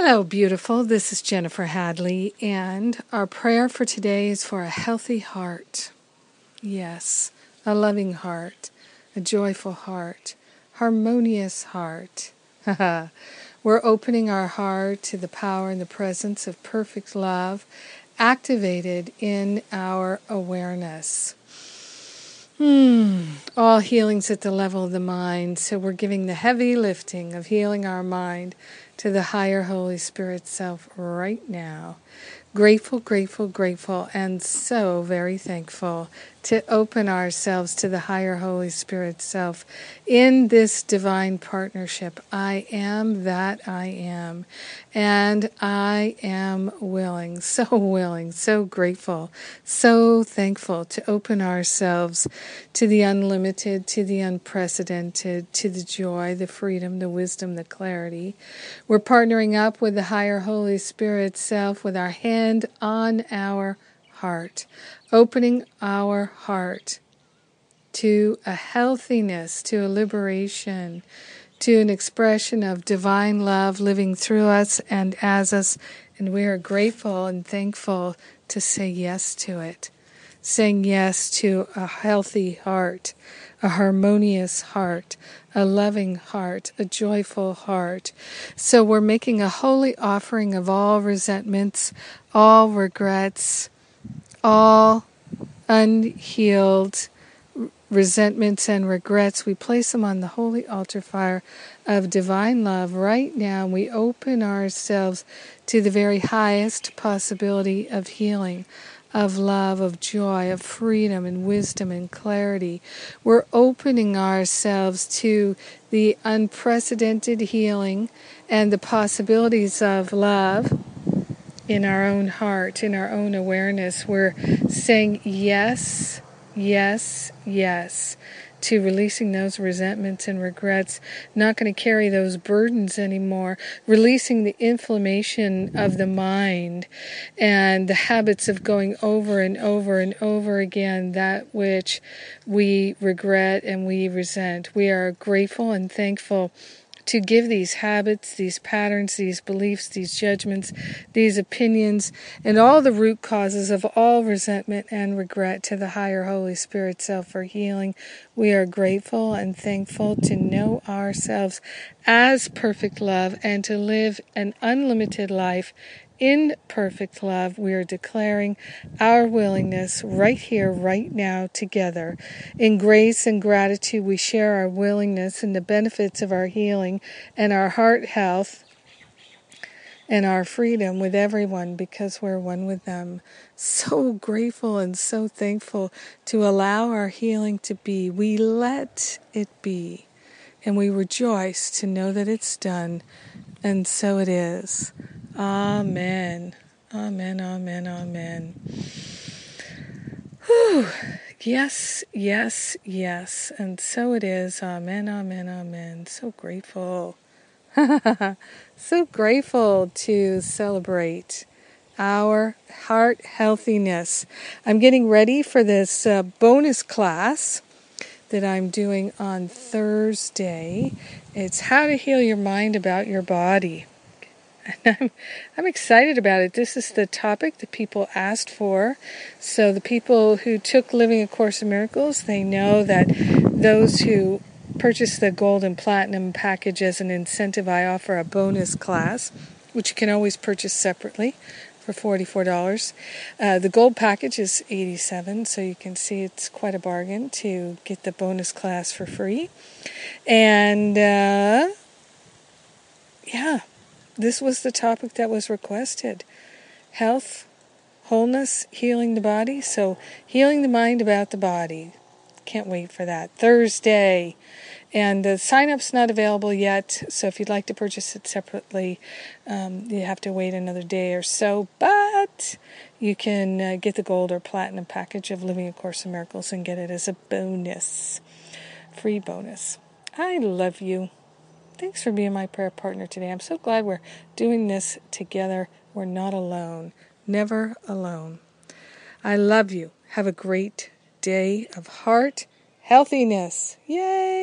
Hello, beautiful. This is Jennifer Hadley, and our prayer for today is for a healthy heart. Yes, a loving heart, a joyful heart, harmonious heart. We're opening our heart to the power and the presence of perfect love activated in our awareness. Hmm. All healings at the level of the mind. So we're giving the heavy lifting of healing our mind to the higher Holy Spirit self right now. Grateful, grateful, grateful, and so very thankful to open ourselves to the higher Holy Spirit self in this divine partnership. I am that I am, and I am willing, so willing, so grateful, so thankful to open ourselves to the unlimited, to the unprecedented, to the joy, the freedom, the wisdom, the clarity. We're partnering up with the higher Holy Spirit self with our hand on our heart, opening our heart to a healthiness, to a liberation, to an expression of divine love living through us and as us. And we are grateful and thankful to say yes to it. Saying yes to a healthy heart, a harmonious heart, a loving heart, a joyful heart. So we're making a holy offering of all resentments, all regrets, all unhealed resentments and regrets, we place them on the holy altar fire of divine love right now. We open ourselves to the very highest possibility of healing, of love, of joy, of freedom and wisdom and clarity. We're opening ourselves to the unprecedented healing and the possibilities of love in our own heart, in our own awareness. We're saying yes, yes, yes to releasing those resentments and regrets, not going to carry those burdens anymore, releasing the inflammation of the mind and the habits of going over and over and over again that which we regret and we resent. We are grateful and thankful to give these habits, these patterns, these beliefs, these judgments, these opinions, and all the root causes of all resentment and regret to the higher Holy Spirit self for healing. We are grateful and thankful to know ourselves as perfect love and to live an unlimited life in perfect love, we are declaring our willingness right here, right now, together. In grace and gratitude, we share our willingness and the benefits of our healing and our heart health and our freedom with everyone because we're one with them. So grateful and so thankful to allow our healing to be. We let it be. And we rejoice to know that it's done. And so it is. Amen. Amen, amen, amen. Whew. Yes, yes, yes. And so it is. Amen, amen, amen. So grateful. so grateful to celebrate our heart healthiness. I'm getting ready for this uh, bonus class that I'm doing on Thursday. It's how to heal your mind about your body. I'm, I'm excited about it. This is the topic that people asked for. So the people who took Living A Course in Miracles, they know that those who purchase the gold and platinum package as an incentive, I offer a bonus class, which you can always purchase separately for $44. Uh, the gold package is 87 so you can see it's quite a bargain to get the bonus class for free. And uh, yeah, this was the topic that was requested health, wholeness, healing the body. So, healing the mind about the body. Can't wait for that. Thursday. And the sign up's not available yet, so if you'd like to purchase it separately, um, you have to wait another day or so. But you can uh, get the gold or platinum package of Living A Course in Miracles and get it as a bonus, free bonus. I love you. Thanks for being my prayer partner today. I'm so glad we're doing this together. We're not alone, never alone. I love you. Have a great day of heart healthiness. Yay!